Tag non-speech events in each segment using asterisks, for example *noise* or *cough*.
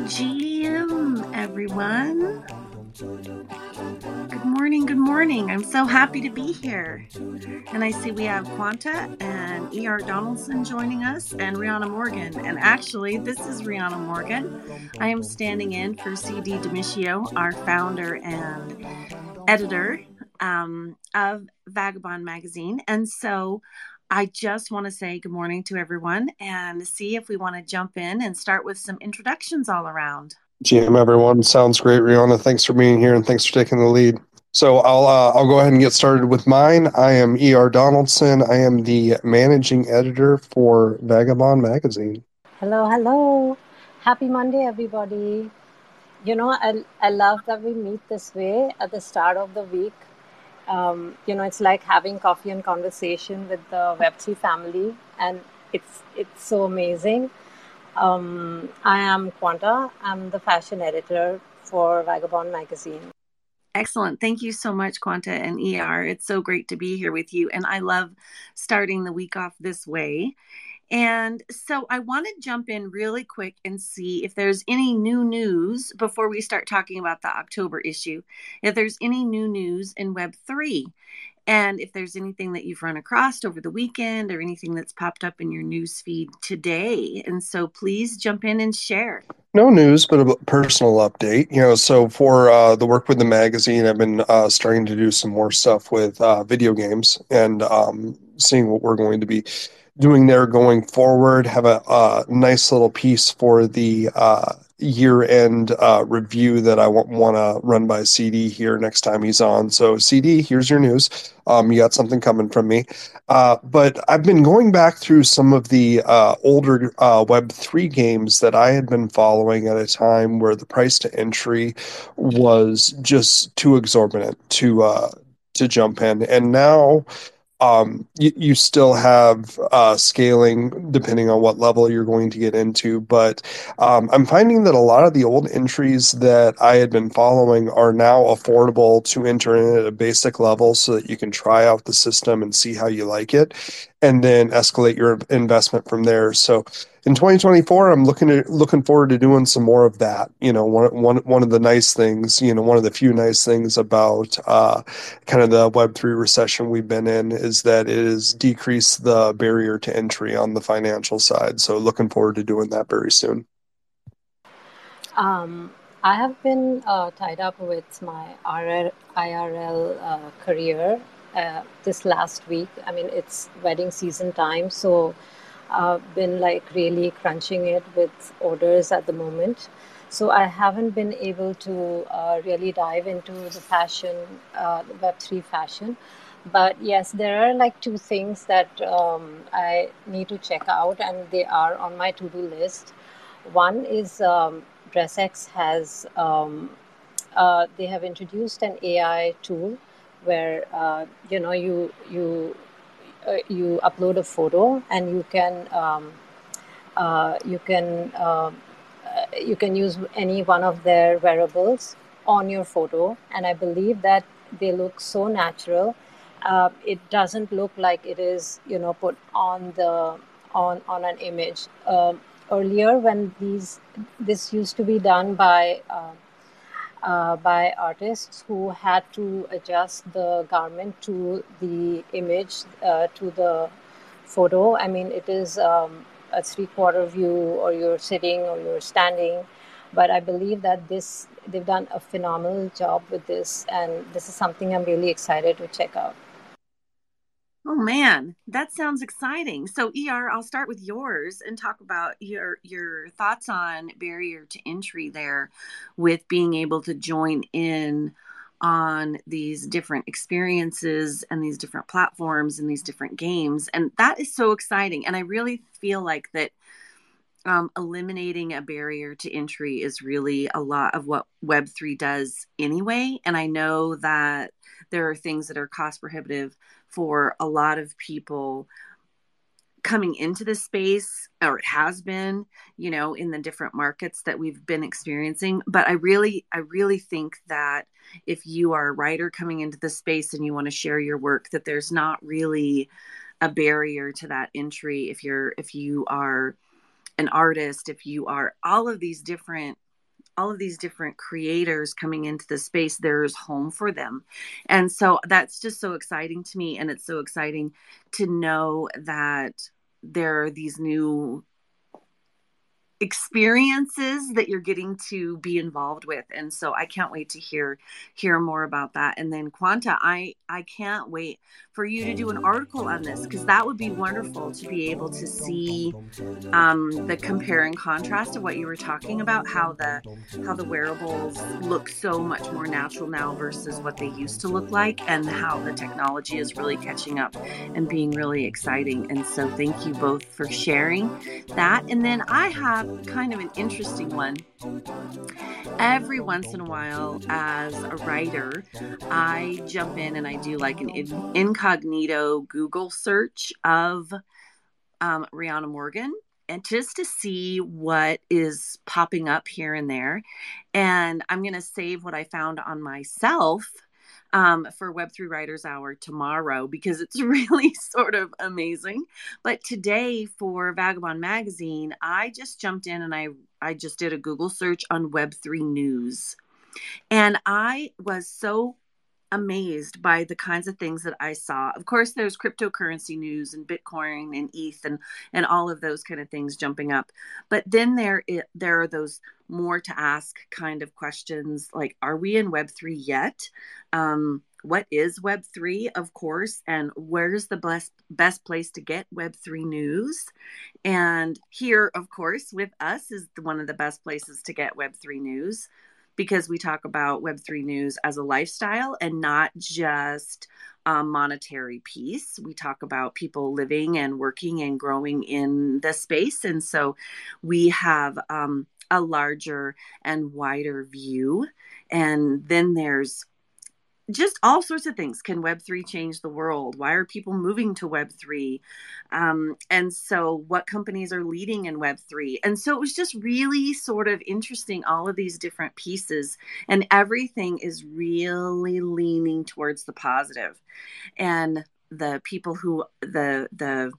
VMGM, everyone. Good morning, good morning. I'm so happy to be here. And I see we have Quanta and ER Donaldson joining us and Rihanna Morgan. And actually, this is Rihanna Morgan. I am standing in for CD Damitio, our founder and editor um, of Vagobond Magazine. And so I just want to say good morning to everyone and see if we want to jump in and start with some introductions all around. GM, everyone. Sounds great, Rihanna. Thanks for being here and thanks for taking the lead. So I'll uh, I'll go ahead and get started with mine. I am Er Donaldson. I am the managing editor for Vagobond Magazine. Hello, hello. Happy Monday, everybody. You know, I, I love that we meet this way at the start of the week um, you know, it's like having coffee and conversation with the Web3 family, and it's it's so amazing. Um, I am Quanta. I'm the fashion editor for Vagobond magazine. Excellent. Thank you so much, Quanta and ER. It's so great to be here with you. And I love starting the week off this way. And so I want to jump in really quick and see if there's any new news before we start talking about the October issue. If there's any new news in Web3, and if there's anything that you've run across over the weekend or anything that's popped up in your news feed today. And so please jump in and share. No news, but a personal update. You know, so for uh, the work with the magazine, I've been uh, starting to do some more stuff with uh, video games and um, seeing what we're going to be doing there going forward. Have a, a nice little piece for the uh, year end uh, review that I want, to run by CD here next time he's on. So, CD, here's your news. Um, you got something coming from me. Uh, but I've been going back through some of the uh, older uh, Web3 games that I had been following at a time where the price to entry was just too exorbitant to uh, to jump in. And now um, you, you still have uh, scaling depending on what level you're going to get into. But um, I'm finding that a lot of the old entries that I had been following are now affordable to enter in at a basic level so that you can try out the system and see how you like it and then escalate your investment from there. So in 2024, I'm looking at looking forward to doing some more of that. You know, one one one of the nice things, you know, one of the few nice things about uh, kind of the Web three recession we've been in is that it has decreased the barrier to entry on the financial side. So looking forward to doing that very soon. Um, I have been uh, tied up with my IRL uh, career uh, this last week. I mean, it's wedding season time, so uh, been like really crunching it with orders at the moment. So I haven't been able to uh, really dive into the fashion, uh, Web3 fashion. But yes, there are like two things that um, I need to check out, and they are on my to do list. One is um, DressX has, um, uh, they have introduced an AI tool where uh, you know you you uh, you upload a photo and you can um, uh, you can uh, you can use any one of their wearables on your photo. And i believe that they look so natural. Uh, it doesn't look like it is you know put on the on on an image. Um, earlier when these this used to be done by uh, uh, by artists who had to adjust the garment to the image, uh, to the photo. I mean, it is um, a three quarter view, or you're sitting or you're standing. But I believe that this, they've done a phenomenal job with this, and this is something I'm really excited to check out. Oh man, that sounds exciting. So ER, I'll start with yours and talk about your your thoughts on barrier to entry there with being able to join in on these different experiences and these different platforms and these different games and that is so exciting and I really feel like that um, eliminating a barrier to entry is really a lot of what Web3 does anyway. And I know that there are things that are cost prohibitive for a lot of people coming into this space or it has been you know in the different markets that we've been experiencing. But i really i really think that if you are a writer coming into the space and you want to share your work that there's not really a barrier to that entry if you're if you are an artist if you are all of these different all of these different creators coming into the space there's home for them. And so that's just so exciting to me and it's so exciting to know that there are these new experiences that you're getting to be involved with and so i can't wait to hear hear more about that. And then quanta i i can't wait for you to do an article on this because that would be wonderful to be able to see um, the compare and contrast of what you were talking about how the how the wearables look so much more natural now versus what they used to look like and how the technology is really catching up and being really exciting. And so thank you both for sharing that. And then i have kind of an interesting one. Every once in a while, as a writer, I jump in and I do like an incognito Google search of um, Rihanna Morgan and just to see what is popping up here and there. And I'm going to save what I found on myself um, for Web3 Writers Hour tomorrow because it's *laughs* really sort of amazing. But today for Vagobond Magazine, I just jumped in and I, I just did a Google search on Web3 news. And I was so amazed by the kinds of things that I saw. Of course, there's cryptocurrency news and Bitcoin and ETH and and all of those kind of things jumping up. But then there it, there are those more to ask kind of questions like, are we in Web three yet? Um, what is Web three, of course, and where's the best best place to get Web three news? And here, of course, with us is one of the best places to get Web three news because we talk about Web3 news as a lifestyle and not just a monetary piece. We talk about people living and working and growing in the space. And so we have um, a larger and wider view. And then there's just all sorts of things. Can Web3 change the world? Why are people moving to Web3? Um, and so, what companies are leading in Web3? And so, it was just really sort of interesting, all of these different pieces, and everything is really leaning towards the positive. And the people who, the, the,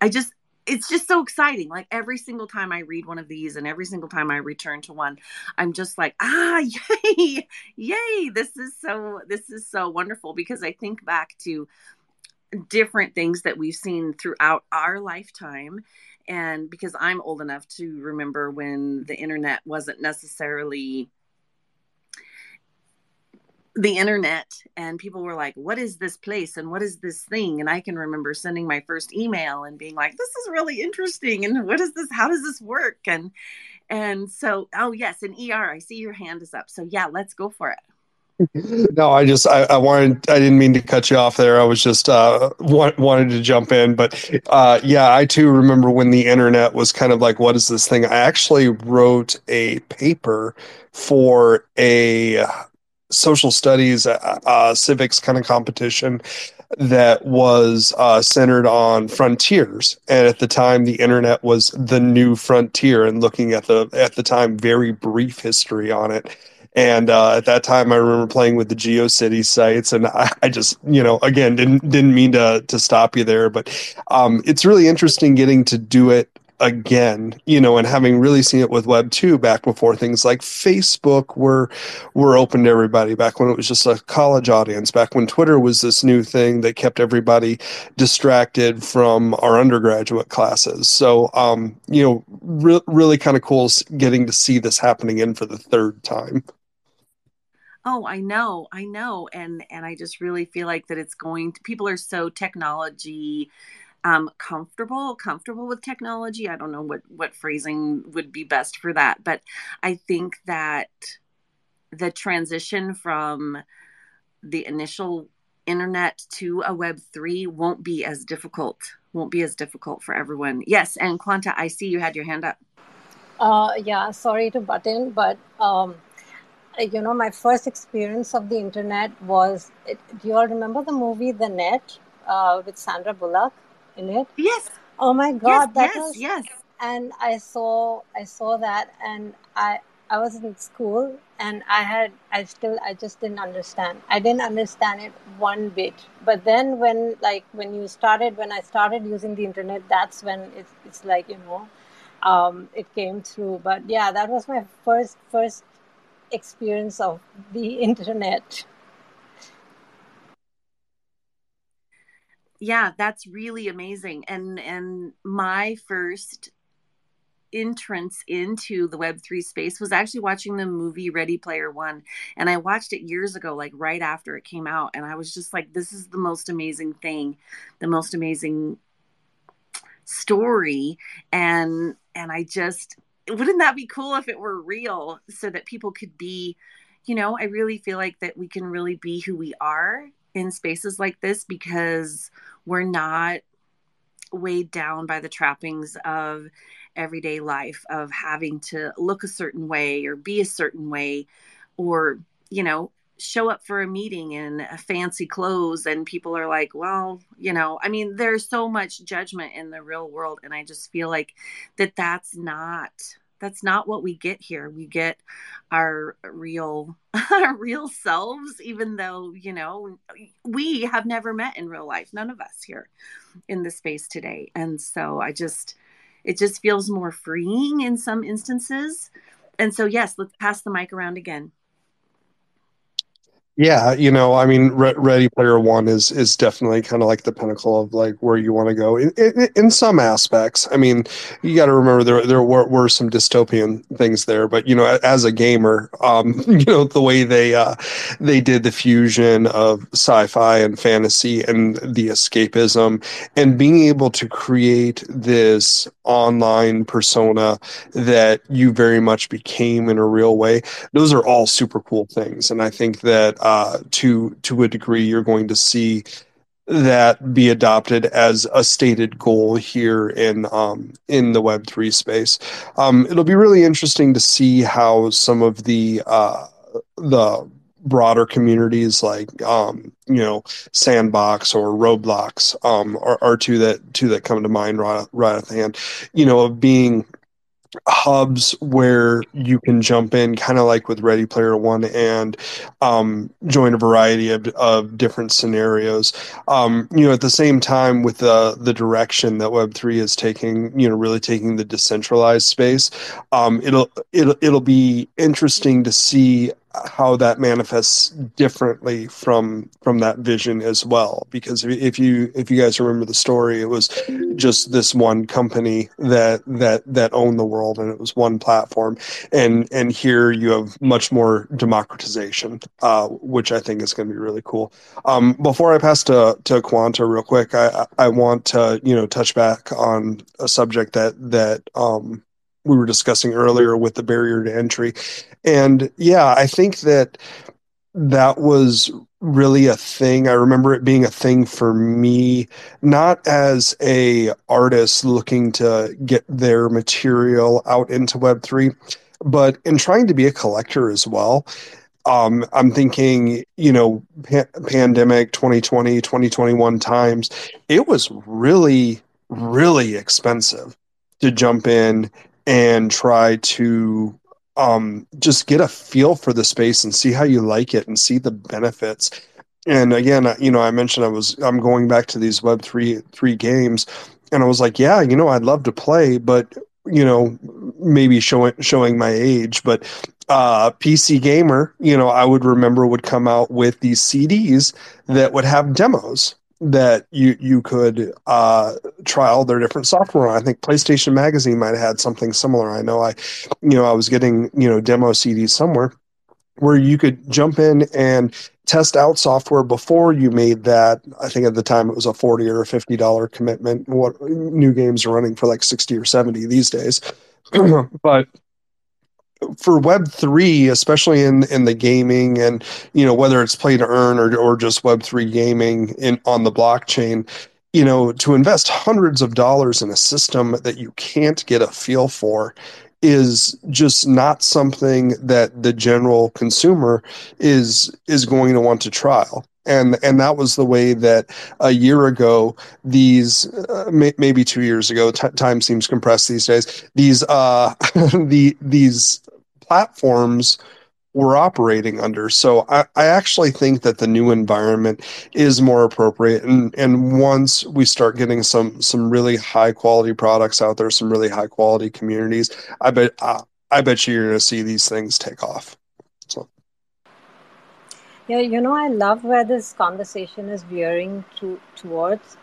I just, it's just so exciting. Like every single time I read one of these and every single time I return to one, I'm just like, ah, *laughs* yay, yay. This is so, this is so wonderful because I think back to different things that we've seen throughout our lifetime. And because I'm old enough to remember when the internet wasn't necessarily the internet and people were like what is this place? And what is this thing? And i can remember sending my first email and being like this is really interesting. And what is this? How does this work? And and so oh yes and er i see your hand is up. So yeah let's go for it. *laughs* No, I just I, I, wanted I didn't mean to cut you off there. I was just uh want, wanted to jump in, but uh yeah, I too remember when the internet was kind of like what is this thing? I actually wrote a paper for a social studies, uh, uh, civics kind of competition that was uh, centered on frontiers. And at the time, the internet was the new frontier. And looking at the at the time, very brief history on it. And uh, at that time, I remember playing with the GeoCities sites, and I, I, just, you know, again, didn't didn't mean to to stop you there, but um, it's really interesting getting to do it again, you know, and having really seen it with Web two back before things like Facebook were were open to everybody, back when it was just a college audience, back when Twitter was this new thing that kept everybody distracted from our undergraduate classes. So, um, you know, re- really kind of cool getting to see this happening in for the third time. Oh, I know, I know, and and I just really feel like that it's going to. People are so technology um, comfortable comfortable with technology. I don't know what what phrasing would be best for that but i think that the transition from the initial internet to a web 3 won't be as difficult won't be as difficult for everyone. Yes and quanta i see you had your hand up. Uh, yeah sorry to butt in but um, you know my first experience of the internet was it, do you all remember the movie the net uh, with sandra bullock in it. Yes. Oh my god, yes, that yes, was yes. and I saw I saw that and I I was in school and I had I still I just didn't understand. I didn't understand it one bit. But then when like when you started when I started using the internet, that's when it's it's like, you know, um, it came through. But yeah, that was my first first experience of the *laughs* internet. Yeah, that's really amazing. And and my first entrance into the web3 space was actually watching the movie ready player one and i watched it years ago like right after it came out and i was just like this is the most amazing thing the most amazing story and and i just wouldn't that be cool if it were real so that people could be you know i really feel like that we can really be who we are in spaces like this because we're not weighed down by the trappings of everyday life of having to look a certain way or be a certain way or you know show up for a meeting in fancy clothes and people are like well you know i mean there's so much judgment in the real world and i just feel like that that's not that's not what we get here. We get our real *laughs* our real selves even though you know we have never met in real life. None of us here in the space today. And so i just it just feels more freeing in some instances. And so yes let's pass the mic around again yeah, you know, I mean, Re- Ready Player One is is definitely kind of like the pinnacle of like where you want to go in, in, in, some aspects. I mean, you got to remember there there were, were some dystopian things there, but you know, as a gamer, um, *laughs* you know, the way they uh, they did the fusion of sci-fi and fantasy and the escapism and being able to create this online persona that you very much became in a real way. Those are all super cool things, and I think that. Uh, uh, to to a degree, you're going to see that be adopted as a stated goal here in um, in the Web three space. Um, it'll be really interesting to see how some of the uh, the broader communities like um, you know Sandbox or Roblox um, are, are two that two that come to mind right, right at the hand. You know, of being hubs where you can jump in kind of like with ready player one and um, join a variety of, of different scenarios. Um, you know at the same time with the the direction that web3 is taking you know really taking the decentralized space um, it'll it'll it'll be interesting to see how that manifests differently from from that vision as well. Because if you if you guys remember the story it was just this one company that that that owned the world and it was one platform. And and here you have much more democratization uh, which i think is going to be really cool. Um, before i pass to to quanta real quick i i want to you know touch back on a subject that that um we were discussing earlier with the barrier to entry. And yeah, I think that that was really a thing. I remember it being a thing for me, not as a artist looking to get their material out into Web3, but in trying to be a collector as well. Um, I'm thinking, you know, pa- pandemic 2020, 2021 times, it was really, really expensive to jump in and try to um, just get a feel for the space and see how you like it and see the benefits. And again, you know, I mentioned I was I'm going back to these Web three three games, and I was like, yeah, you know, I'd love to play, but you know, maybe showing showing my age, but uh, PC Gamer, you know, I would remember would come out with these CDs that would have demos that you you could uh, trial their different software. I think PlayStation Magazine might have had something similar. I know I, you know, I was getting you know demo CDs somewhere where you could jump in and test out software before you made that. I think at the time it was a forty or a fifty dollar commitment. What new games are running for like sixty or seventy these days, *clears throat* but for web 3 especially in in the gaming and you know whether it's play to earn or, or just web 3 gaming in on the blockchain you know to invest hundreds of dollars in a system that you can't get a feel for is just not something that the general consumer is is going to want to trial and and that was the way that a year ago these uh, may, maybe two years ago t- time seems compressed these days these uh *laughs* the these platforms were operating under. So I, I actually think that the new environment is more appropriate. And and once we start getting some some really high quality products out there some really high quality communities i bet uh, i bet you you're going to see these things take off yeah, you know, I love where this conversation is veering to, towards.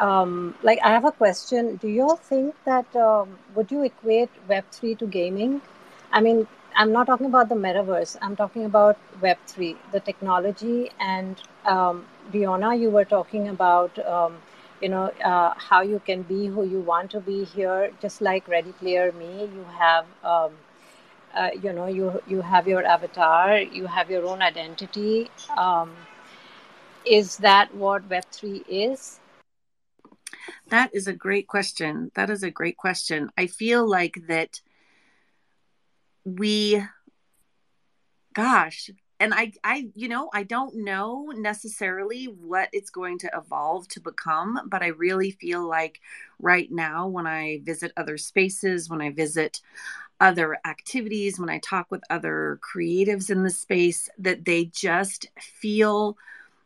Um, like, I have a question. Do you all think that um, would you equate Web3 to gaming? I mean, I'm not talking about the metaverse. I'm talking about Web3, the technology. And um, you were talking about, um, you know, uh, how you can be who you want to be here, just like Ready Player Me. You have um, uh, you know you you have your avatar you have your own identity. Um, is that what web3 is? That is a great question. That is a great question. I feel like that we gosh and i i you know i don't know necessarily what it's going to evolve to become but i really feel like right now when i visit other spaces when i visit other activities, when I talk with other creatives in the space, that they just feel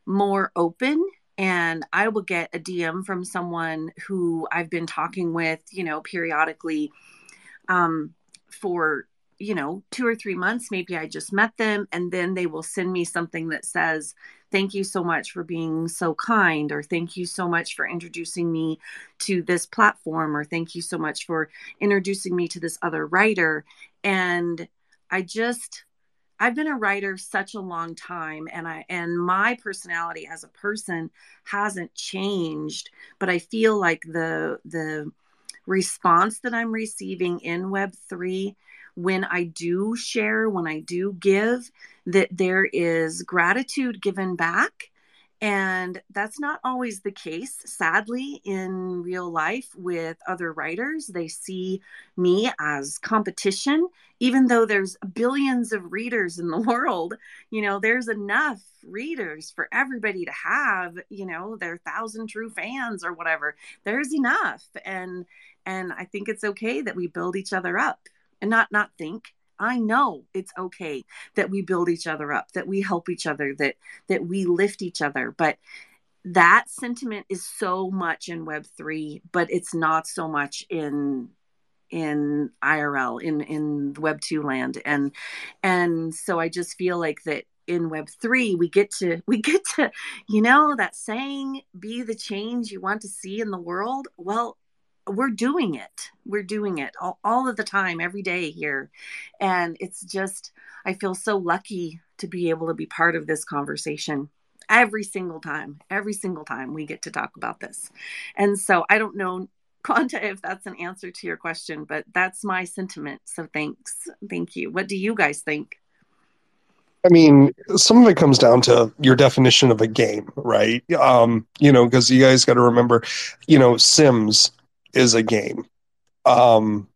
more open. And I will get a DM from someone who I've been talking with, you know, periodically um, for, you know, two or three months. Maybe I just met them, and then they will send me something that says, thank you so much for being so kind or thank you so much for introducing me to this platform or thank you so much for introducing me to this other writer and i just I've been a writer such a long time and I and my personality as a person hasn't changed but I feel like the the response that I'm receiving in web3 when I do share, when I do give, that there is gratitude given back. And that's not always the case, sadly, in real life with other writers. They see me as competition, even though there's billions of readers in the *laughs* world. You know, there's enough readers for everybody to have, you know, their thousand true fans or whatever. There's enough. And and I think it's okay that we build each other up and not not think. I know it's okay that we build each other up that we help each other that that we lift each other but that sentiment is so much in web 3 but it's not so much in in irl in in web 2 land. And and so i just feel like that in web 3 we get to *laughs* we get to you know that saying be the change you want to see in the world. Well we're doing it we're doing it all, all of the time every day here and it's just i feel so lucky to be able to be part of this conversation every single time every single time we get to talk about this and so i don't know *laughs* Quanta, if that's an answer to your question, but that's my sentiment. So thanks. Thank you. What do you guys think? I mean, some of it comes down to your definition of a game, right? Um, you know, because you guys got to remember, you know, Sims is a game. Um,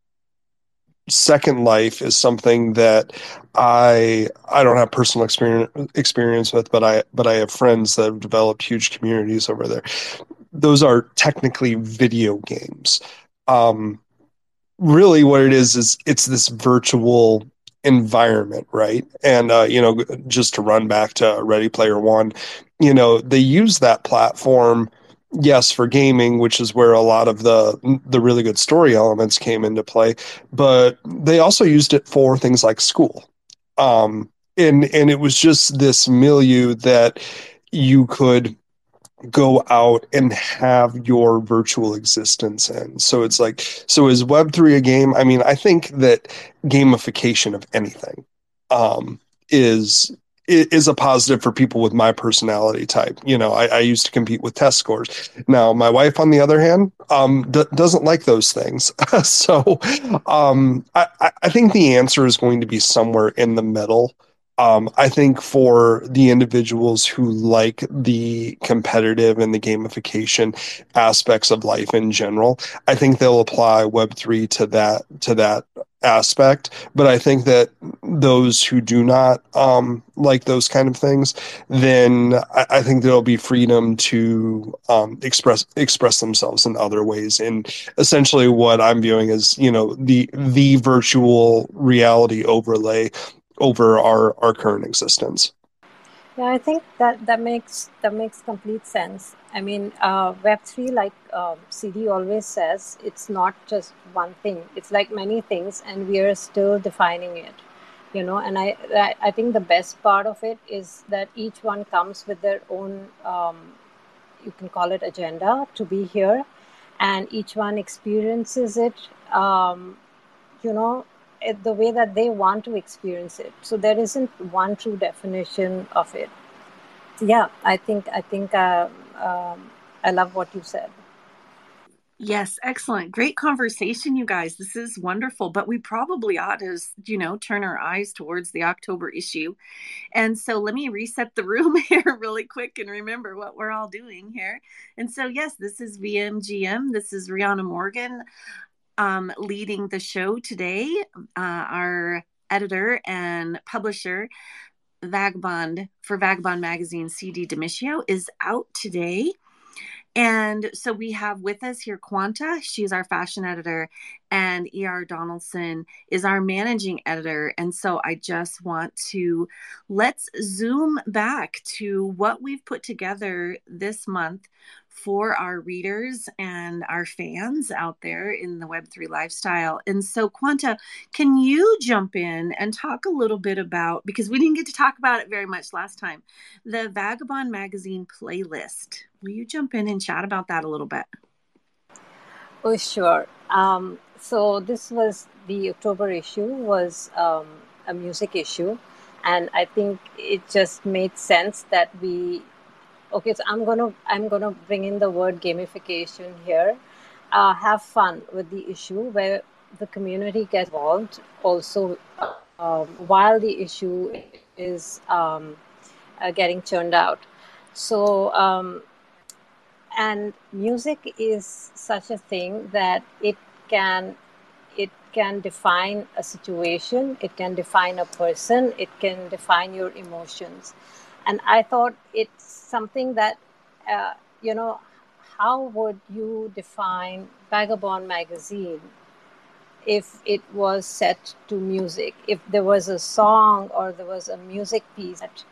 Second Life is something that I I don't have personal experience experience with, but I but I have friends that have developed huge communities over there. Those are technically video games. Um, really, what it is is it's this virtual environment, right? And uh, you know, just to run back to Ready Player One, you know, they use that platform yes for gaming which is where a lot of the the really good story elements came into play but they also used it for things like school. Um and and it was just this milieu that you could go out and have your virtual existence in. So it's like so is web3 a game? I mean i think that gamification of anything um is is a positive for people with my personality type. You know, I, I used to compete with test scores. Now, my wife, on the other hand, um, d- doesn't like those things. *laughs* so, um, I, I think the answer is going to be somewhere in the middle. Um, I think for the individuals who like the competitive and the gamification aspects of life in general, I think they'll apply Web three to that to that aspect. But I think that those who do not um, like those kind of things, then I, I think there'll be freedom to um, express express themselves in other ways. And essentially, what I'm viewing is you know the the virtual reality overlay over our our current existence. Yeah, I think that that makes that makes complete sense. I mean, uh, Web three, like um, CD always says, it's not just one thing. It's like many things, and we are still defining it. You know, and I, I think the best part of it is that each one comes with their own. Um, you can call it agenda to be here, and each one experiences it. Um, you know, the way that they want to experience it. So there isn't one true definition of it. Yeah, I think I think uh, um, I love what you said. Yes, excellent. Great conversation, you guys. This is wonderful, but we probably ought to, you know, turn our eyes towards the October issue. And so let me reset the room *laughs* here really quick and remember what we're all doing here. And so, yes, this is VMGM. This is Rihanna Morgan um, leading the show today. Uh, our editor and publisher, Vagobond for Vagobond Magazine, CD Damitio, is out today. And so we have with us here Quanta. She's our fashion editor, and E.R. Donaldson is our managing editor. And so I just want to let's zoom back to what we've put together this month for our readers and our fans out there in the Web3 lifestyle. And so, Quanta, can you jump in and talk a little bit about, because we didn't get to talk about it very much last time, the Vagobond Magazine playlist? Will you jump in and chat about that a little bit? Oh, sure. Um, so, this was the October issue, was um, a music issue. And I think it just made sense that we okay so i'm gonna i'm gonna bring in the word gamification here. Uh, have fun with the issue where the community gets involved also um, while the issue is um, uh, getting churned out. So um, and music is such a thing that it can it can define a situation it can define a person it can define your emotions and i thought it's something that uh, you know how would you define vagobond magazine if it was set to music? If there was a song or there was a music piece that,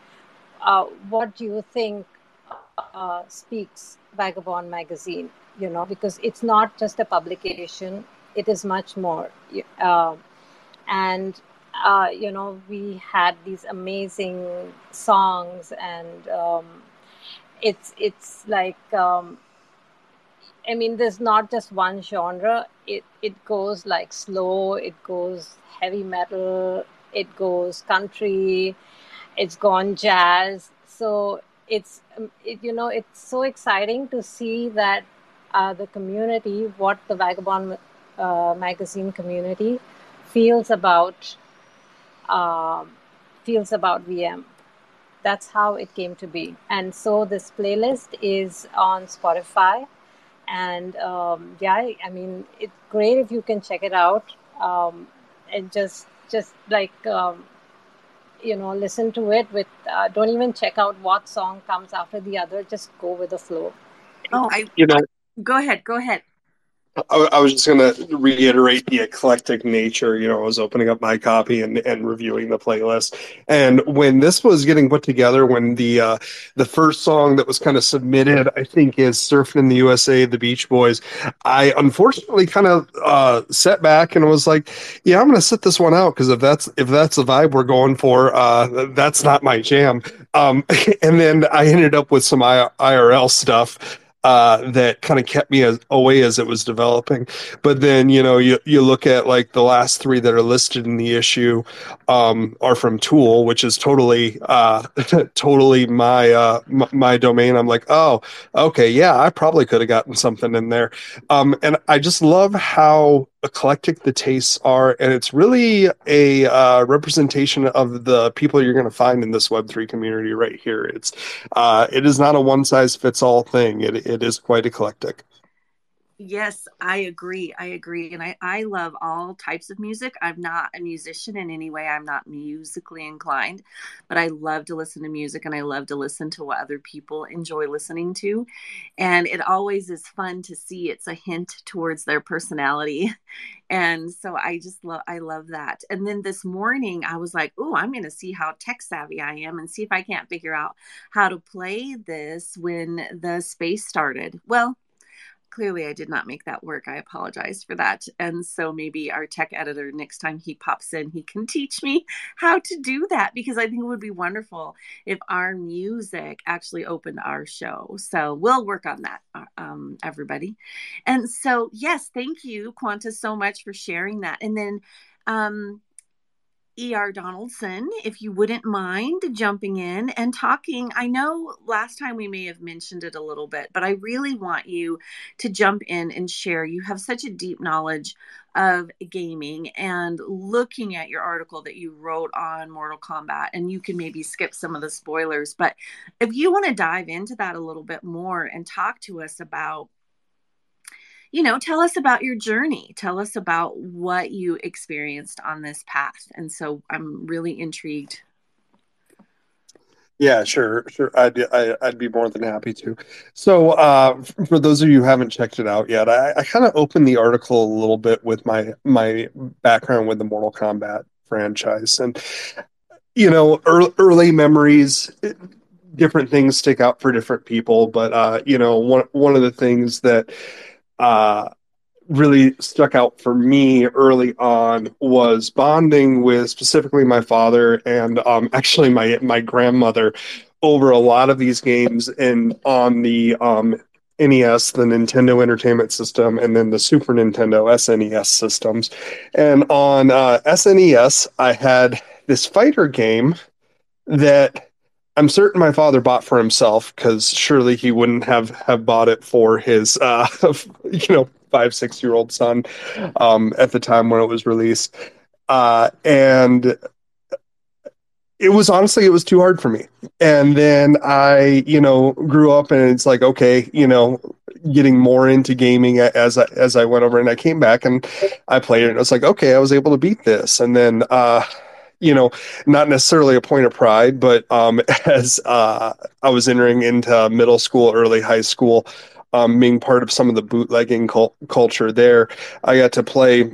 uh, what do you think uh, speaks vagobond magazine you know? Because it's not just a publication it is much more uh, and uh, you know, we had these amazing songs, and um, it's it's like, um, I mean, there's not just one genre. It it goes like slow, it goes heavy metal, it goes country, it's gone jazz. So it's um, it, you know it's so exciting to see that uh, the community, what the Vagobond uh, magazine community feels about um, feels about VM. That's how it came to be. And so this playlist is on Spotify. And um, yeah, I mean, it's great if you can check it out um, and just just like um, you know listen to it with uh, don't even check out what song comes after the other just go with the flow oh I, you know go ahead go ahead I, was just going to reiterate the eclectic nature. You know, I was opening up my copy and, and reviewing the playlist, and when this was getting put together, when the uh, the first song that was kind of submitted, I think, is "Surfing in the USA," the Beach Boys. I unfortunately kind of uh, set back and was like, "Yeah, I'm going to sit this one out because if that's if that's the vibe we're going for, uh, that's not my jam." Um, *laughs* and then I ended up with some I- IRL stuff uh, that kind of kept me as, away as it was developing. But then, you know, you, you look at like the last three that are listed in the issue um, are from Tool, which is totally, uh, *laughs* totally my, uh, m- my domain. I'm like, oh, okay, yeah, I probably could have gotten something in there. Um, and I just love how eclectic the tastes are, and it's really a uh, representation of the people you're going to find in this Web three community right here. It's uh, it is not a one size fits all thing. It it is quite eclectic. Yes, I agree. I agree. And I, I love all types of music. I'm not a musician in any way. I'm not musically inclined, but I love to listen to music and I love to listen to what other people enjoy listening to. And it always is fun to see it's a hint towards their personality. *laughs* And so I just love I love that. And then this morning I was like, "Oh, I'm to see how tech savvy I am and see if I can't figure out how to play this when the space started." Well, clearly I did not make that work. I apologize for that. And so maybe our tech editor, next time he pops in, he can *laughs* teach me how to do that because I think it would be wonderful if our music actually opened our show. So we'll work on that, uh, um, everybody. And so, yes, thank you, Quanta, so much for sharing that. And then, um, E.R. Donaldson, if you wouldn't mind jumping in and talking. I know last time we may have mentioned it a little bit, but I really want you to jump in and share. You have such a deep knowledge of gaming and looking at your article that you wrote on Mortal Kombat, and you can maybe skip some of the spoilers. But if you want to dive into that a little bit more and talk to us about you know, tell us about your journey. Tell us about what you experienced on this path. And so I'm really intrigued. Yeah, sure, sure. I'd I, would i would be more than happy to. So, uh, for those of you who haven't checked it out yet, I, I kind of opened the article a little bit with my my background with the Mortal Kombat franchise, and you know, early, early memories. Different things stick out for different people, but uh, you know, one one of the things that uh, really stuck out for me early on was bonding with specifically my father and um, *laughs* actually my my grandmother over a lot of these games and on the um, NES, the Nintendo Entertainment System, and then the Super Nintendo SNES systems. And on uh, SNES, I had this fighter game that I'm certain my father bought for himself because surely he wouldn't have have bought it for his *laughs* uh, you know five six year old son um, at the time when it was released, uh, and it was honestly it was too hard for me. And then I you know grew up and it's like okay you know getting more into gaming as I, as I went over and I came back and I played it and I was like okay I was able to beat this and then. Uh, you know, not necessarily a point of pride, but um, *laughs* as uh, I was entering into middle school, early high school, um, being part of some of the bootlegging cult- culture there, I got to play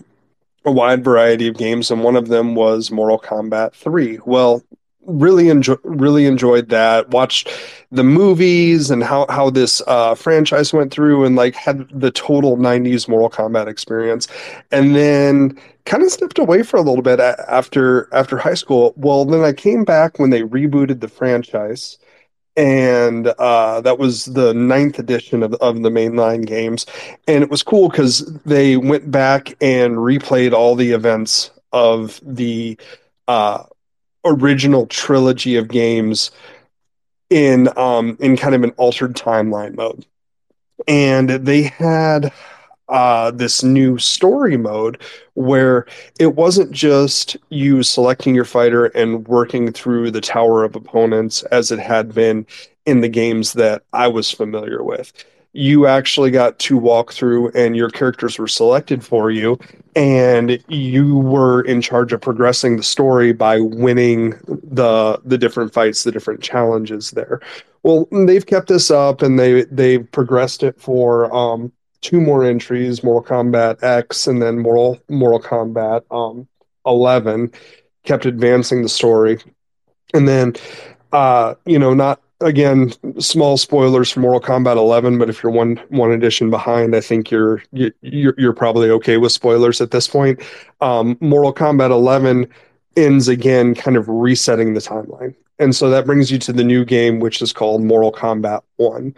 a wide variety of games, and one of them was Mortal Kombat 3. Well, really enjoy really enjoyed that watched the movies and how how this uh, franchise went through and like had the total 90s mortal kombat experience. And then kind of stepped away for a little bit after after high school. Well then i came back when they rebooted the franchise and uh, that was the ninth edition of, of the mainline games. And it was cool because they went back and replayed all the events of the uh, original trilogy of games in um in kind of an altered timeline mode. And they had uh, this new story mode where it wasn't just you selecting your fighter and working through the tower of opponents as it had been in the games that I was familiar with you actually got to walk through and your characters were selected for you and you were in charge of progressing the story by winning the the different fights the different challenges there. Well they've kept this up and they they've progressed it for um two more entries mortal kombat x and then mortal mortal kombat um 11 kept advancing the story. And then uh you know not again, small spoilers for Mortal Kombat 11, but if you're one one edition behind, I think you're you, you're you're probably okay with spoilers at this point. Um, Mortal Kombat 11 ends again, kind of resetting the timeline, and so that brings you to the new game, which is called Mortal Kombat 1.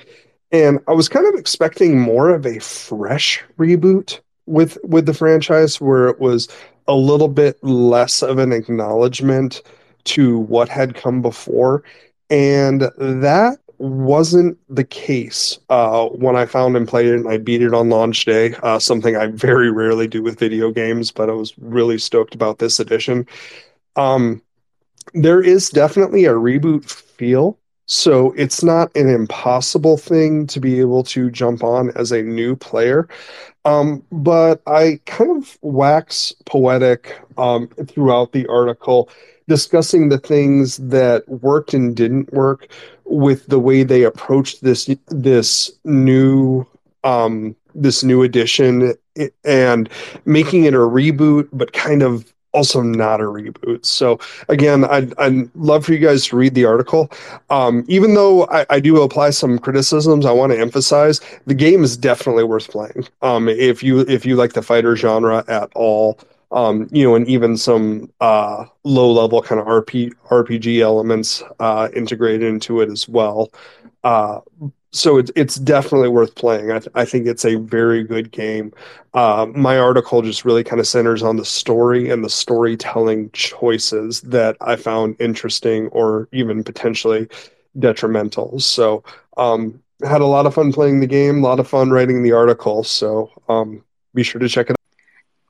And I was kind of expecting more of a fresh reboot with with the franchise, where it was a little bit less of an acknowledgement to what had come before and that wasn't the case uh, when I found and played it and I beat it on launch day, uh, something I very rarely do with video games, but I was really stoked about this edition. Um, there is definitely a reboot feel So it's not an impossible thing to be able to jump on as a new player. Um, but I kind of wax poetic um, throughout the article, discussing the things that worked and didn't work with the way they approached this this new um, this new edition and making it a reboot, but kind of also not a reboot. So again, I'd, I'd love for you guys to read the article. Um, even though I, I, do apply some criticisms, I want to emphasize the game is definitely worth playing. Um, if you if you like the fighter genre at all, um, you know, and even some uh, low level kind of RP, RPG elements uh, integrated into it as well. Uh, so it's it's definitely worth playing. I, th- I think it's a very good game. Uh, my article just really kind of centers on the story and the storytelling choices that I found interesting or even potentially detrimental. So um, had a lot of fun playing the game, a lot of fun writing the article. So um, be sure to check it out.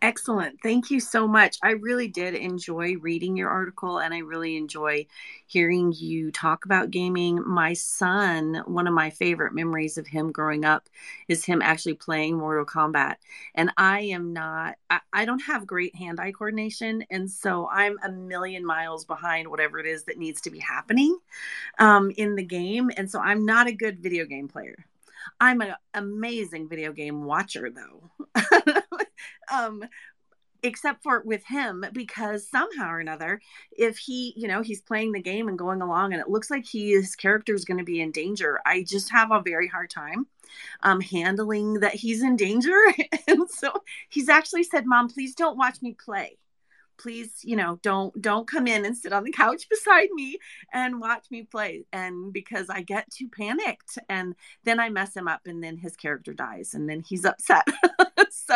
Excellent. Thank you so much. I really did enjoy reading your article and I really enjoy hearing you talk about gaming. My son, one of my favorite memories of him growing up is him actually playing Mortal Kombat. And I am not, I, I don't have great hand eye coordination. And so I'm a million miles behind whatever it is that needs to be happening um, in the game. And so I'm not a good video game player. I'm an amazing video game watcher, though. *laughs* um, except for with him because somehow or another if he you know he's playing the game and going along and it looks like he his character is going to be in danger i just have a very hard time um handling that he's in danger. *laughs* And so he's actually said mom please don't watch me play. Please you know don't don't come in and sit on the couch *laughs* beside me and watch me play. And because i get too panicked and then i mess him up and then his character dies and then he's upset. *laughs* So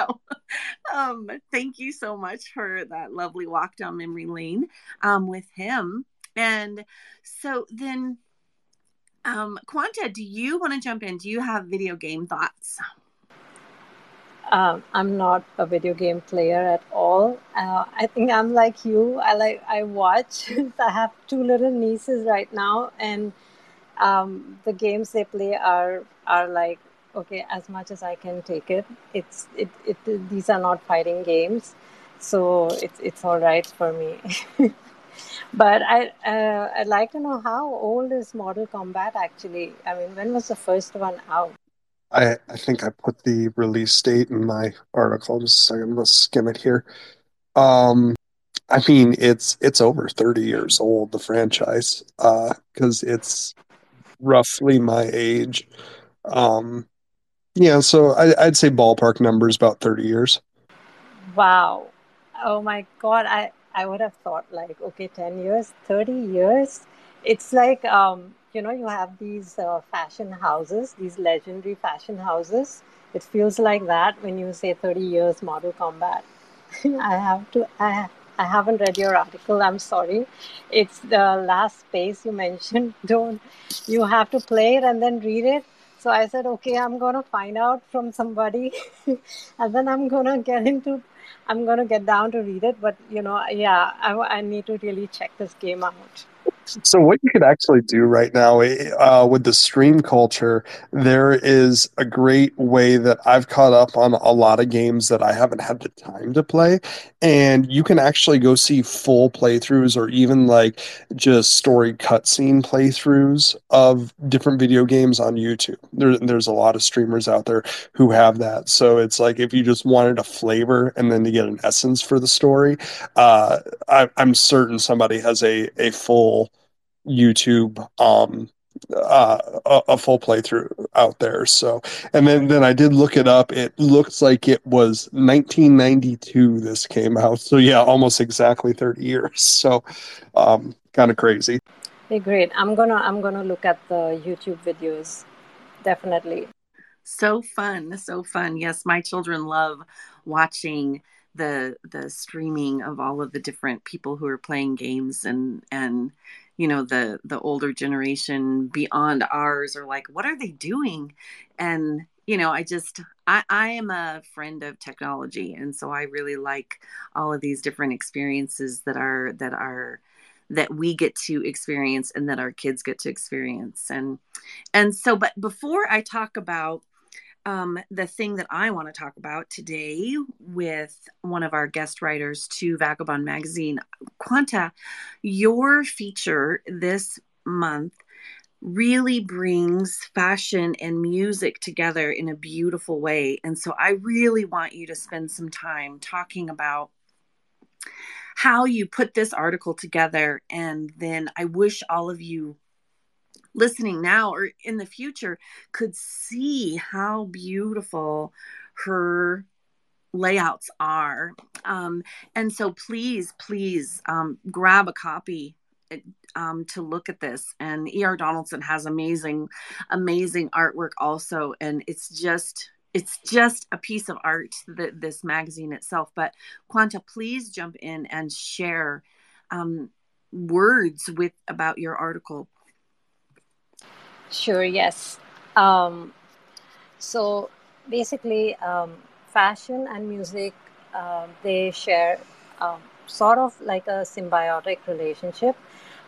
um thank you so much for that lovely walk down memory lane um with him and so then um quanta do you want to jump in do you have video game thoughts um, I'm not a video game player at all. Uh, I think I'm like you. I like I watch. *laughs* I have two little nieces right now, and um, the games they play are are like okay, as much as I can take it. It's it, it these are not fighting games, so it's it's all right for me. *laughs* but I uh, I'd like to know how old is Mortal Kombat actually? I mean, when was the first one out? I, I think I put the release date in my article. Just a second, let's skim it here. Um, I mean, it's it's over 30 years old, the franchise, uh, because it's roughly my age. Um, yeah, so I, I'd say ballpark numbers about 30 years. Wow. Oh my God. I, I would have thought like, okay, 10 years, 30 years. It's like um, you know you have these uh, fashion houses these legendary fashion houses it feels like that when you say 30 years Mortal Kombat. *laughs* i have to i I haven't read your article. I'm sorry. It's the last space you mentioned. *laughs* Don't you have to play it and then read it? So I said, okay, I'm gonna find out from somebody, *laughs* and then I'm gonna get into. I'm gonna get down to read it. But you know, yeah, I, I need to really check this game out. So what you could actually do right now eh, uh, with the stream culture, there is a great way that I've caught up on a lot of games that I haven't had the time to play, and you can actually go see full playthroughs or even like just story cutscene playthroughs of different video games on YouTube. There, there's a lot of streamers out there who have that. So it's like if you just wanted a flavor and then to get an essence for the story, uh, I, I'm certain somebody has a a full YouTube um, uh, a, a, full playthrough out there. So, and then then I did look it up. It looks like it was 1992. This came out. So yeah, almost exactly 30 years. *laughs* So, um, kind of crazy. Hey, great. I'm gonna I'm gonna look at the YouTube videos. Definitely. So fun, so fun. Yes, my children love watching the the streaming of all of the different people who are playing games and and you know the the older generation beyond ours are like what are they doing? And you know i just i i am a friend of technology and so i really like all of these different experiences that are that are that we get to experience and that our kids get to experience. And and so but before i talk about um, the thing that I want to talk about today with one of our guest writers to Vagobond Magazine, Quanta, your feature this month really brings fashion and music together in a beautiful way. And so I really want you to spend some time talking about how you put this article together. And then I wish all of you listening now or in the future could see how beautiful her layouts are. Um, and so please, please um, grab a copy um, to look at this. And E.R. Donaldson has amazing, amazing artwork also. And it's just, it's just a piece of art, that this magazine itself. But Quanta, please jump in and share um, words with about your article. Sure, yes. Um, so basically, um, fashion and music, uh, they share um, sort of like a symbiotic relationship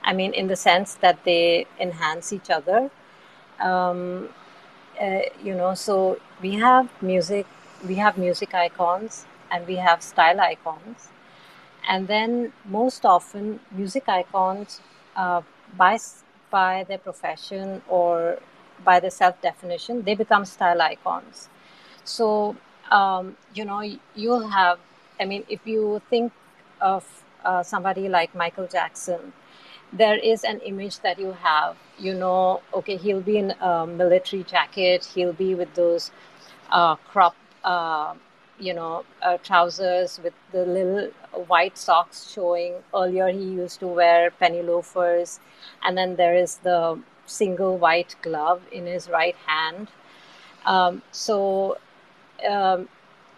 I mean, in the sense that they enhance each other. Um, uh, you know, so we have music, we have music icons, and we have style icons, and then most often music icons, uh, by by their profession or by their self definition, they become style icons. So um, you know, you'll have. I mean, if you think of uh, somebody like Michael Jackson, there is an image that you have you know okay he'll be in a military jacket he'll be with those uh, crop uh, you know uh, trousers with the little white socks showing. Earlier he used to wear penny loafers. And then there is the single white glove in his right hand. Um, so um,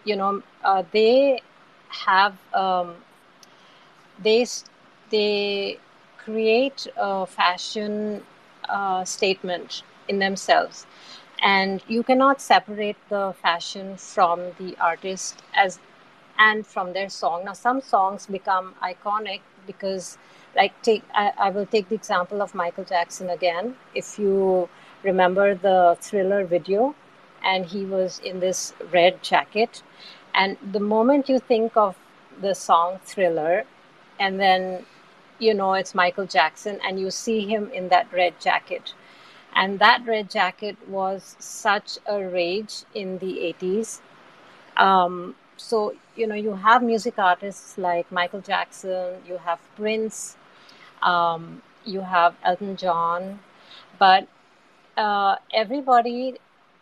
you know uh, they have um, they they create a fashion uh, statement in themselves and you cannot separate the fashion from the artist as and from their song now some songs become iconic because like take I, I, will take the example of michael jackson again if you remember the thriller video and he was in this red jacket and the moment you think of the song thriller and then you know it's Michael Jackson, and you see him in that red jacket. And that red jacket was such a rage in the 80s. Um, so, you know, you have music artists like Michael Jackson, you have Prince, um, you have Elton John, but uh, everybody,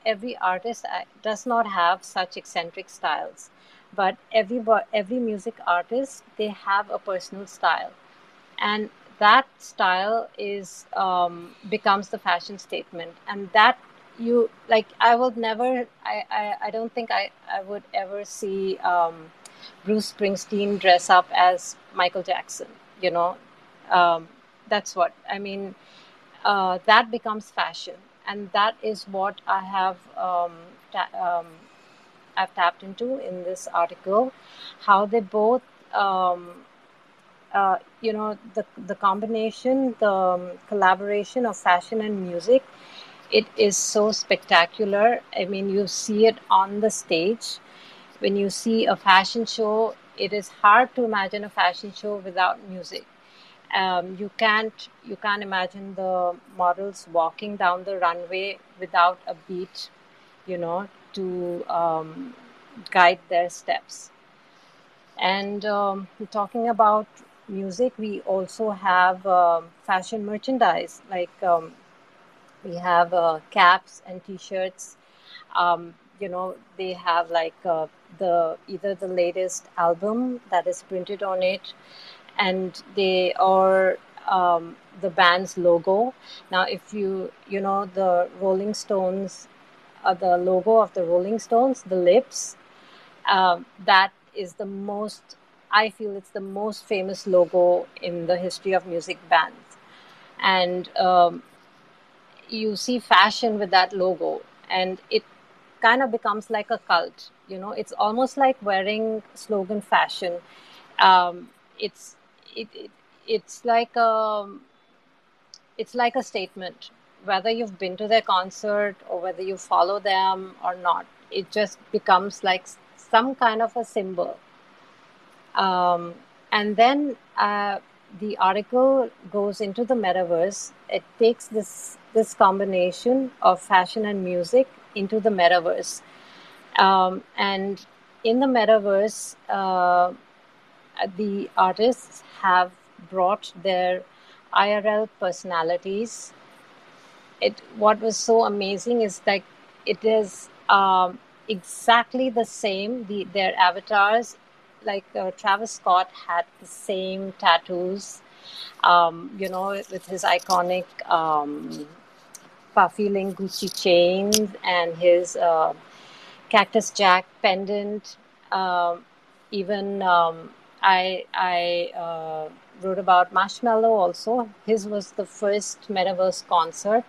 every artist uh, does not have such eccentric styles. But every, every music artist, they have a personal style and that style is um, becomes the fashion statement. And that you like i would never i i, I don't think i i would ever see um, bruce springsteen dress up as michael jackson you know? Um, that's what i mean uh, that becomes fashion. And that is what i have um, ta- um, i've tapped into in this article. How they both um, uh, you know the the combination the um, collaboration of fashion and music it is so spectacular. I mean you see it on the stage. When you see a fashion show it is hard to imagine a fashion show without music. Um, you can't you can't imagine the models walking down the runway without a beat you know to um, guide their steps. And um, talking about music, we also have um, fashion merchandise like um, we have uh, caps and T-shirts. Um, you know, they have like uh, the either the latest album that is printed on it, and they are um, the band's logo. Now, if you you know the Rolling Stones, uh, the logo of the Rolling Stones, the lips, um, that is the most I feel it's the most famous logo in the history of music bands. And um, you see fashion with that logo, and it kind of becomes like a cult. You know, it's almost like wearing slogan fashion. Um, it's it, it, it's like a um, it's like a statement whether you've been to their concert or whether you follow them or not it just becomes like some kind of a symbol um, and then uh, the article goes into the metaverse. It takes this this combination of fashion and music into the metaverse. Um, and in the metaverse uh, the artists have brought their irl personalities. It what was so amazing is that it is um, exactly the same the their avatars like uh, Travis Scott had the same tattoos, um, you know, with his iconic um, puffy link Gucci chains and his uh, Cactus Jack pendant. Um, even um, I I uh, wrote about Marshmello also. His was the first Metaverse concert.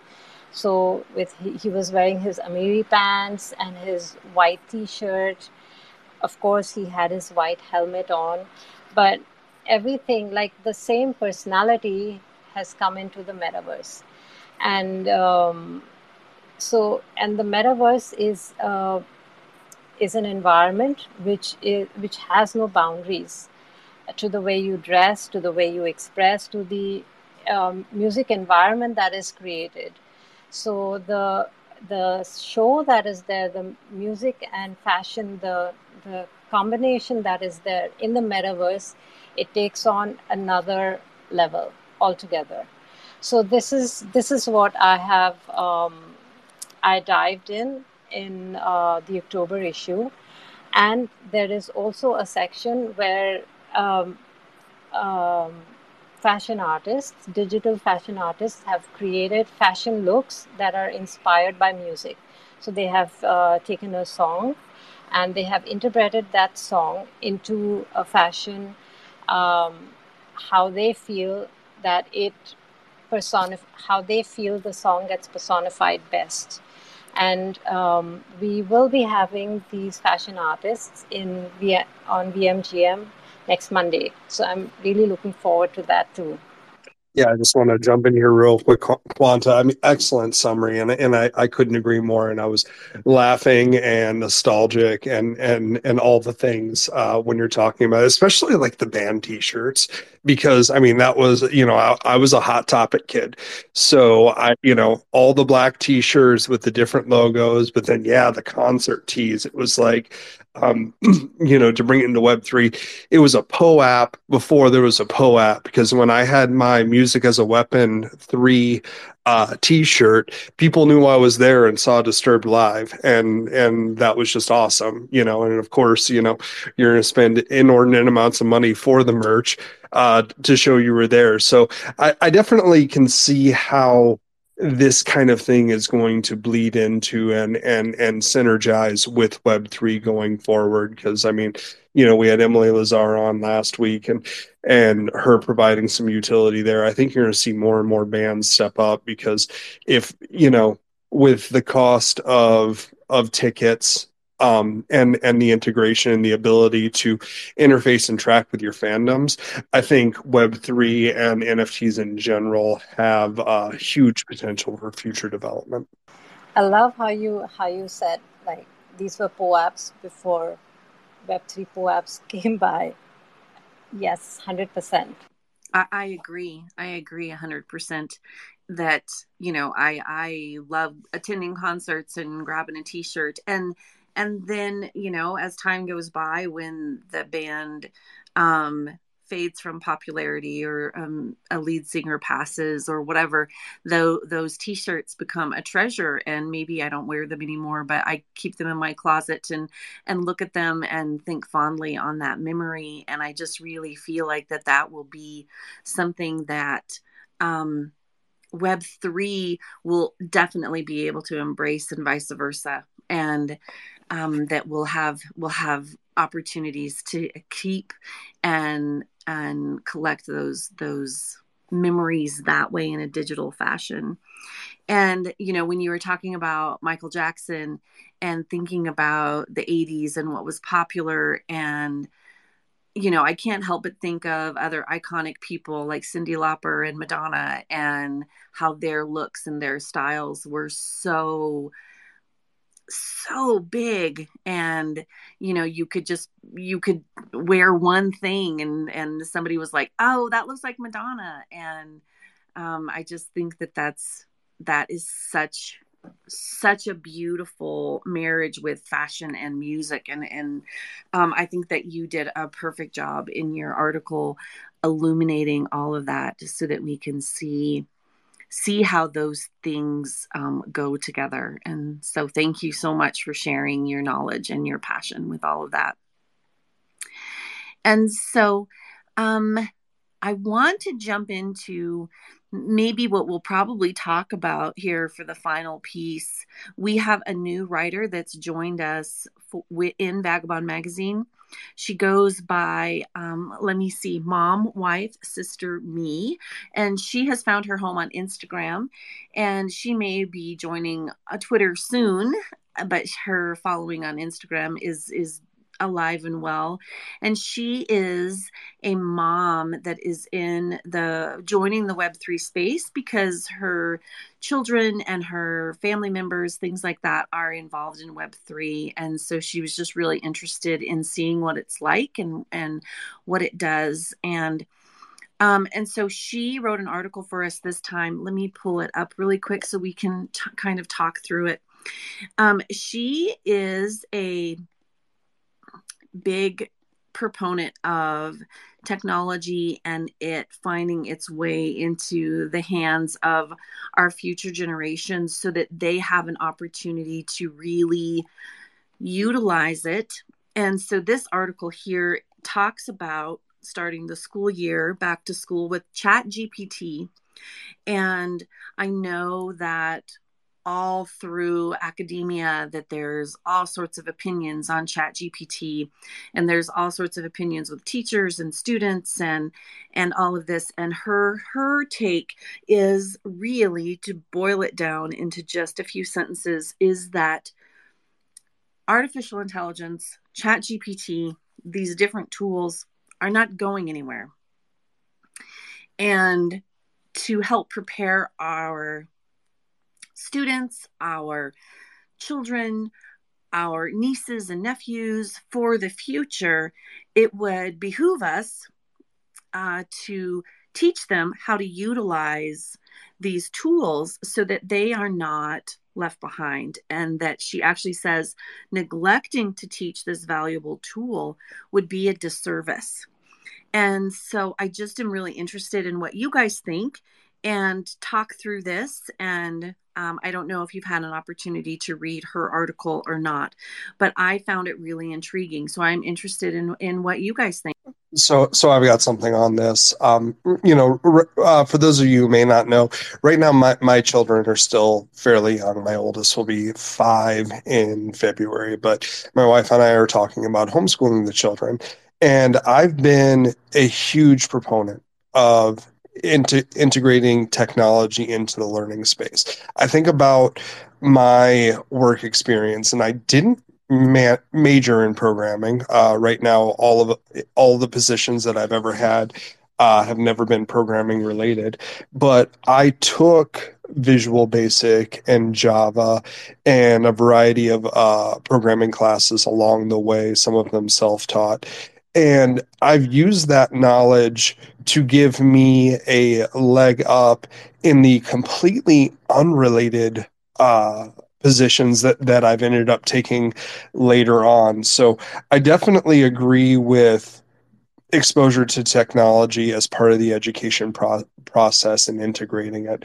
So with he, he was wearing his Amiri pants and his white T-shirt of course, he had his white helmet on, but everything, like the same personality, has come into the metaverse. And um, so, and the metaverse is uh, is an environment which is which has no boundaries to the way you dress, to the way you express, to the um, music environment that is created. So the the show that is there, the music and fashion, the the combination that is there in the metaverse, it takes on another level altogether. So this is this is what I have um, I dived in in uh, the October issue, and there is also a section where um, um, fashion artists, digital fashion artists, have created fashion looks that are inspired by music. So they have uh, taken a song and they have interpreted that song into a fashion, um, how they feel that it personif- how they feel the song gets personified best. And um, we will be having these fashion artists in v- on VMGM next Monday. So I'm really looking forward to that too. Yeah, I just want to jump in here real quick, Quanta. I mean, excellent summary, and and I, I couldn't agree more. And I was laughing and nostalgic and and and all the things uh, when you're talking about, it, especially like the band T-shirts, because I mean that was you know I, I was a hot topic kid, so I you know all the black T-shirts with the different logos, but then yeah, the concert tees. It was like um, *clears throat* you know, to bring it into Web3, it was a POAP before there was a POAP because when I had my Music as a Weapon 3 uh, t-shirt, people knew I was there and saw Disturbed live, and and that was just awesome, you know. And of course, you know, you're going to spend inordinate amounts of money for the merch uh, to show you were there. So I, I definitely can see how this kind of thing is going to bleed into and and and synergize with web 3 going forward. Because i mean you know we had emily lazar on last week and and her providing some utility there. I think you're going to see more and more bands step up because if you know with the cost of of tickets um, and and the integration and the ability to interface and track with your fandoms. I think Web three and NFTs in general have uh, huge potential for future development. I love how you how you said like these were POAPs before Web three POAPs *laughs* came by. Yes, hundred percent. I agree. I agree hundred percent that you know I I love attending concerts and grabbing a T-shirt and and then you know as time goes by when the band um fades from popularity or um, a lead singer passes or whatever though those t-shirts become a treasure and maybe i don't wear them anymore but i keep them in my closet and and look at them and think fondly on that memory. And i just really feel like that that will be something that um, web 3 will definitely be able to embrace and vice versa. And um, that will have will have opportunities to keep and and collect those those memories that way in a digital fashion. And you know when you were talking about michael jackson and thinking about the 80s and what was popular and you know, I can't help but think of other iconic people like Cyndi Lauper and Madonna and how their looks and their styles were so so big and you know you could just you could wear one thing and and somebody was like oh that looks like madonna. And um i just think that that's that is such such a beautiful marriage with fashion and music. And and um, i think that you did a perfect job in your article illuminating all of that just so that we can see see how those things um, go together and so thank you so much for sharing your knowledge and your passion with all of that and so um, i want to jump into maybe what we'll probably talk about here for the final piece. We have a new writer that's joined us in Vagobond Magazine. She goes by, um, let me see, mom, wife, sister, me. And she has found her home on Instagram. And she may be joining a Twitter soon, but her following on Instagram is is alive and well. And she is a mom that is in the joining the Web3 space because her children and her family members, things like that, are involved in Web3. And so she was just really interested in seeing what it's like and, and what it does. And um, and so she wrote an article for us this time. Let me pull it up really quick so we can t- kind of talk through it. Um, she is a big proponent of technology and it finding its way into the hands of our future generations so that they have an opportunity to really utilize it. And so this article here talks about starting the school year back to school with Chat GPT. And I know that all through academia that there's all sorts of opinions on chat gpt and there's all sorts of opinions with teachers and students and and all of this and her her take is really to boil it down into just a few sentences is that artificial intelligence chat gpt these different tools are not going anywhere. And to help prepare our students, our children, our nieces and nephews for the future, it would behoove us uh, to teach them how to utilize these tools so that they are not left behind. And that she actually says neglecting to teach this valuable tool would be a disservice. And so I just am really interested in what you guys think and talk through this and um, I don't know if you've had an opportunity to read her article or not, but I found it really intriguing. So I'm interested in in what you guys think. So, so I've got something on this. Um, you know, uh, for those of you who may not know, right now my my children are still fairly young. My oldest will be five in February, but my wife and I are talking about homeschooling the children, and I've been a huge proponent of into integrating technology into the learning space. I think about my work experience, and I didn't ma- major in programming. Uh, right now, all of all the positions that I've ever had uh, have never been programming related, but I took Visual Basic and Java and a variety of uh, programming classes along the way. Some of them self taught, and I've used that knowledge to give me a leg up in the completely unrelated uh, positions that, that I've ended up taking later on. So I definitely agree with exposure to technology as part of the education pro- process and integrating it.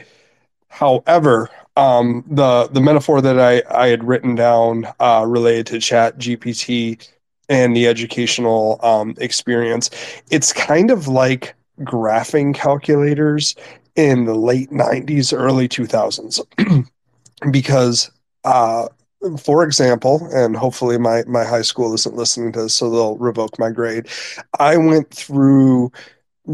However, um, the the metaphor that I, I had written down uh, related to Chat GPT and the educational um, experience, it's kind of like graphing calculators in the late 90s, early 2000s. *clears throat* because, uh, for example, and hopefully my, my high school isn't listening to this, so they'll revoke my grade. I went through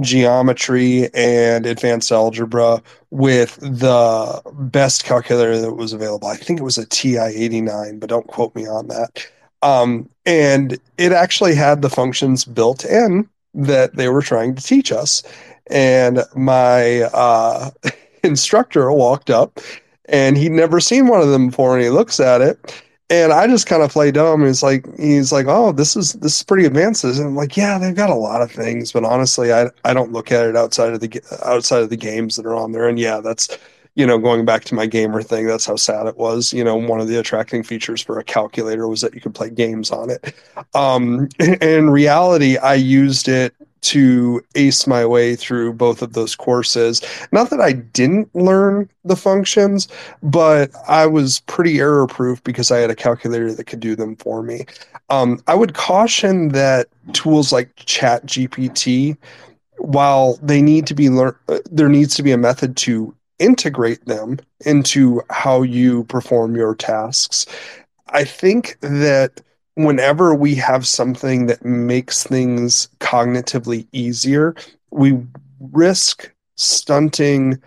geometry and advanced algebra with the best calculator that was available. I think it was a TI 89, but don't quote me on that. Um, and it actually had the functions built in that they were trying to teach us. And my uh, *laughs* instructor walked up and he'd never seen one of them before and he looks at it and I just kind of play dumb. He's like, he's like, oh, this is this is pretty advanced. And I'm like, yeah, they've got a lot of things, but honestly, I I don't look at it outside of the outside of the games that are on there. And yeah, that's you know, going back to my gamer thing, that's how sad it was. You know, one of the attracting features for a calculator was that you could play games on it. Um, *laughs* in reality, I used it to ace my way through both of those courses. Not that I didn't learn the functions, but I was pretty error proof because I had a calculator that could do them for me. Um, I would caution that tools like Chat GPT, while they need to be learned, uh, there needs to be a method to integrate them into how you perform your tasks. I think that whenever we have something that makes things cognitively easier, we risk stunting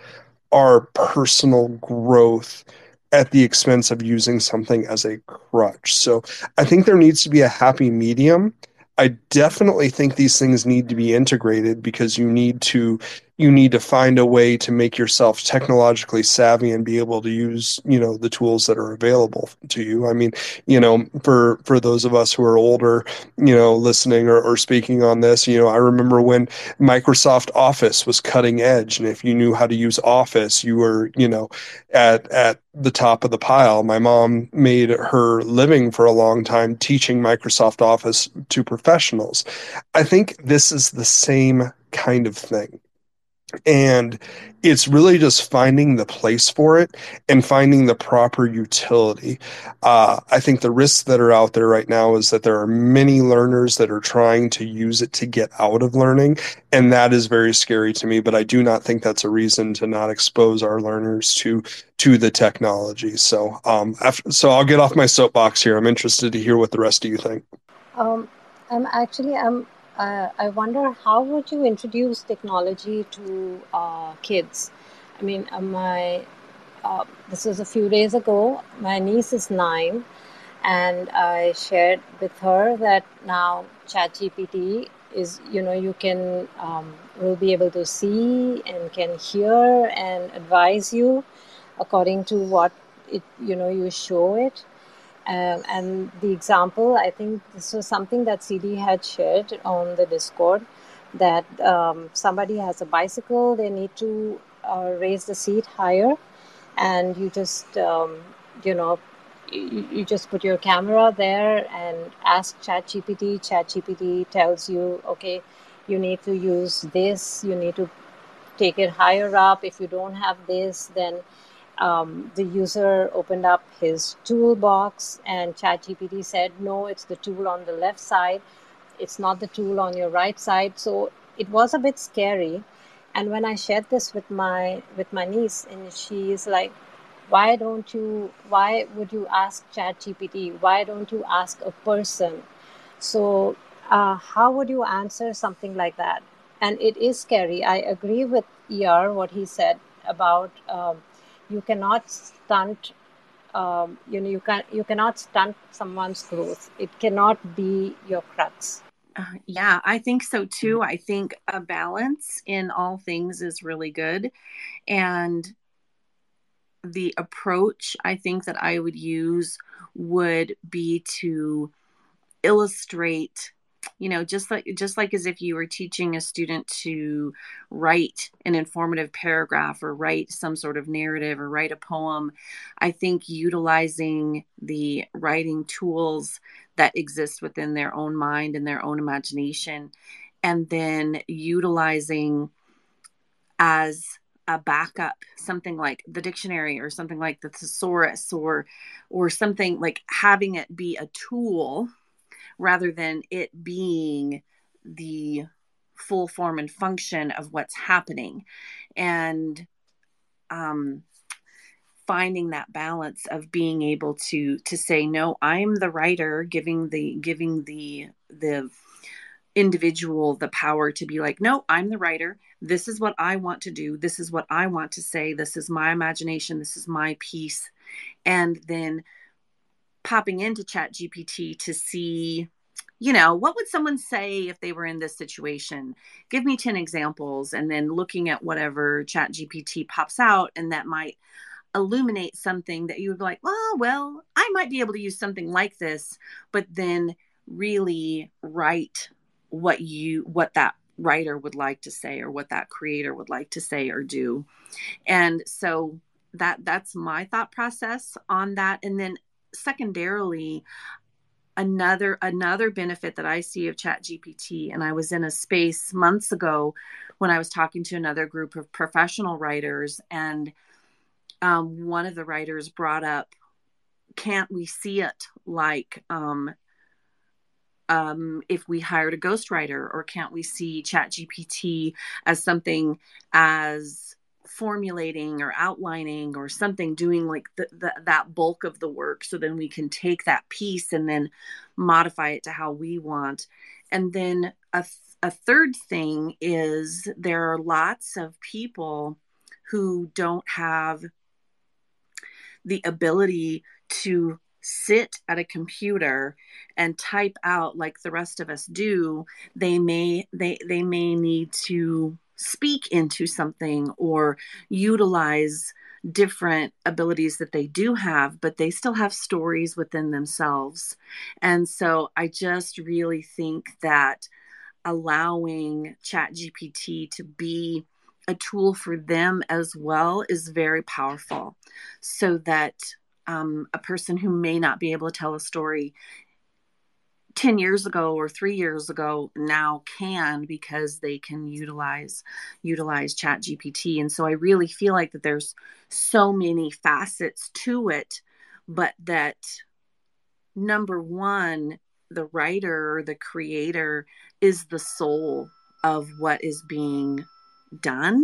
our personal growth at the expense of using something as a crutch. So I think there needs to be a happy medium. I definitely think these things need to be integrated because you need to you need to find a way to make yourself technologically savvy and be able to use you know the tools that are available to you. I mean you know for for those of us who are older you know listening or, or speaking on this you know i remember when microsoft office was cutting edge and if you knew how to use office you were you know at at the top of the pile. My mom made her living for a long time teaching microsoft office to professionals. I think this is the same kind of thing and it's really just finding the place for it and finding the proper utility. Uh, I think the risks that are out there right now is that there are many learners that are trying to use it to get out of learning, and that is very scary to me. But I do not think that's a reason to not expose our learners to to the technology. So, um, after, so I'll get off my soapbox here. I'm interested to hear what the rest of you think. Um, I'm actually I'm uh, I wonder how would you introduce technology to uh, kids? I mean, uh, my uh, this was a few days ago. My niece is nine, and I shared with her that now ChatGPT is you know you can um, will be able to see and can hear and advise you according to what it you know you show it um, and the example, I think this was something that CD had shared on the Discord that um, somebody has a bicycle, they need to uh, raise the seat higher, and you just, um, you know, you, just put your camera there and ask ChatGPT. ChatGPT tells you, okay, you need to use this, you need to take it higher up. If you don't have this, then um, the user opened up his toolbox and ChatGPT said, no, it's the tool on the left side. It's not the tool on your right side. So it was a bit scary. And when I shared this with my with my niece, and she's like, "Why don't you? Why would you ask ChatGPT? Why don't you ask a person?" So, uh, how would you answer something like that? And it is scary. I agree with ER what he said about um, you cannot stunt um, you know you can you cannot stunt someone's growth. It cannot be your crux. Uh, yeah i think so too. I think a balance in all things is really good. And the approach i think that i would use would be to illustrate you know just like just like as if you were teaching a student to write an informative paragraph or write some sort of narrative or write a poem i think utilizing the writing tools that exist within their own mind and their own imagination and then utilizing as a backup something like the dictionary or something like the thesaurus or or something like having it be a tool rather than it being the full form and function of what's happening. And um, finding that balance of being able to to say no i'm the writer giving the giving the the individual the power to be like no i'm the writer. This is what i want to do. This is what i want to say. This is my imagination. This is my piece. And then popping into chat gpt to see you know what would someone say if they were in this situation? Give me 10 examples and then looking at whatever chat gpt pops out and that might illuminate something that you would be like oh well i might be able to use something like this but then really write what you what that writer would like to say or what that creator would like to say or do. And so that that's my thought process on that. And then secondarily another another benefit that i see of chat gpt and i was in a space months ago when i was talking to another group of professional writers and um, one of the writers brought up can't we see it like um, um, if we hired a ghostwriter or can't we see chat gpt as something as formulating or outlining or something doing like the, the, that bulk of the work so then we can take that piece and then modify it to how we want. And then a, a third thing is there are lots of people who don't have the ability to sit at a computer and type out like the rest of us do. They may they they may need to speak into something or utilize different abilities that they do have but they still have stories within themselves. And so i just really think that allowing chat gpt to be a tool for them as well is very powerful so that um, a person who may not be able to tell a story 10 years ago or three years ago now can because they can utilize utilize chat gpt and so i really feel like that there's so many facets to it but that number one the writer or the creator is the soul of what is being done.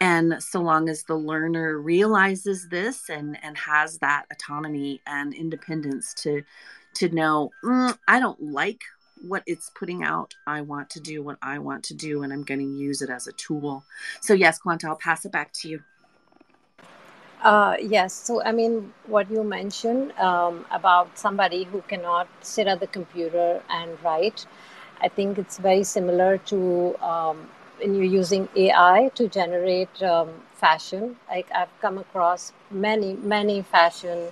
And so long as the learner realizes this and and has that autonomy and independence to to know mm, i don't like what it's putting out. I want to do what i want to do and i'm going to use it as a tool. So yes quanta i'll pass it back to you. Uh, yes. So i mean what you mentioned um, about somebody who cannot sit at the computer and write i think it's very similar to um, when you're using AI to generate um, fashion. Like I've come across many, many fashion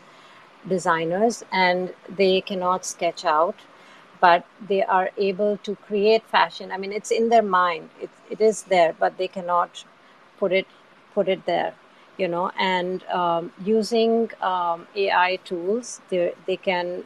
designers, and they cannot sketch out, but they are able to create fashion. I mean, it's in their mind. It, it is there, but they cannot put it put it there. You know, and um, using um, AI tools, they they can.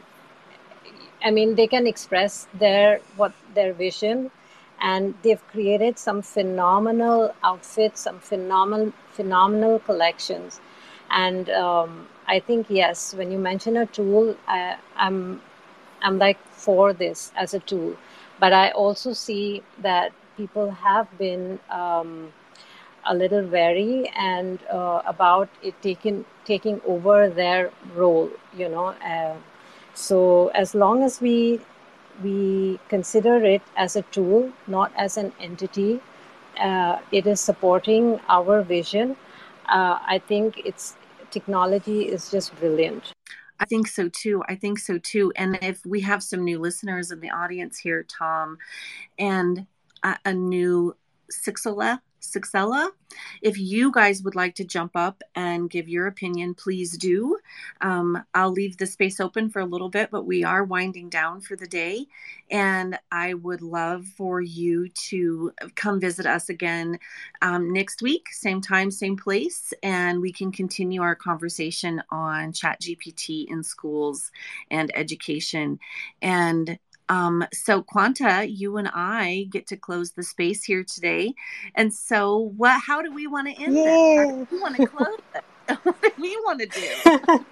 I mean, they can express their what their vision and they've created some phenomenal outfits, some phenomenal phenomenal collections. And um, I think yes, when you mention a tool, I, I'm I'm like for this as a tool, but I also see that people have been um, a little wary and uh, about it taking taking over their role. You know, uh, so as long as we we consider it as a tool, not as an entity. Uh, it is supporting our vision. Uh, I think it's technology is just brilliant. I think so too. I think so too. And if we have some new listeners in the audience here, Tom, and a, a new Sixela Sixella. If you guys would like to jump up and give your opinion, please do. Um, I'll leave the space open for a little bit, but we are winding down for the day. And I would love for you to come visit us again um, next week, same time, same place, and we can continue our conversation on ChatGPT in schools and education. And um, so, Quanta, you and I get to close the space here today. And so, what? How do we want to end yeah. this? we want to *laughs* close it? *laughs* what do we want to do?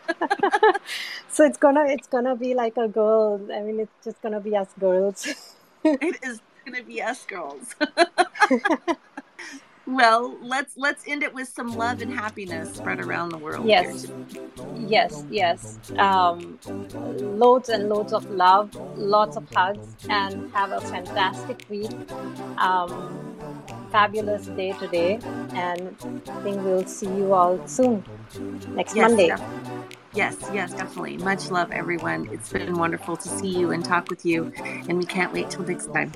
so it's gonna it's gonna be like a girl. I mean, it's just gonna be us girls. it is gonna be us girls. *laughs* well let's let's end it with some love and happiness spread around the world yes. Yes yes. Um, loads and loads of love lots of hugs and have a fantastic week. Um, fabulous day today and i think we'll see you all soon next yes, monday Yes, yes, definitely. Much love, everyone. It's been wonderful to see you and talk with you, and we can't wait till next time.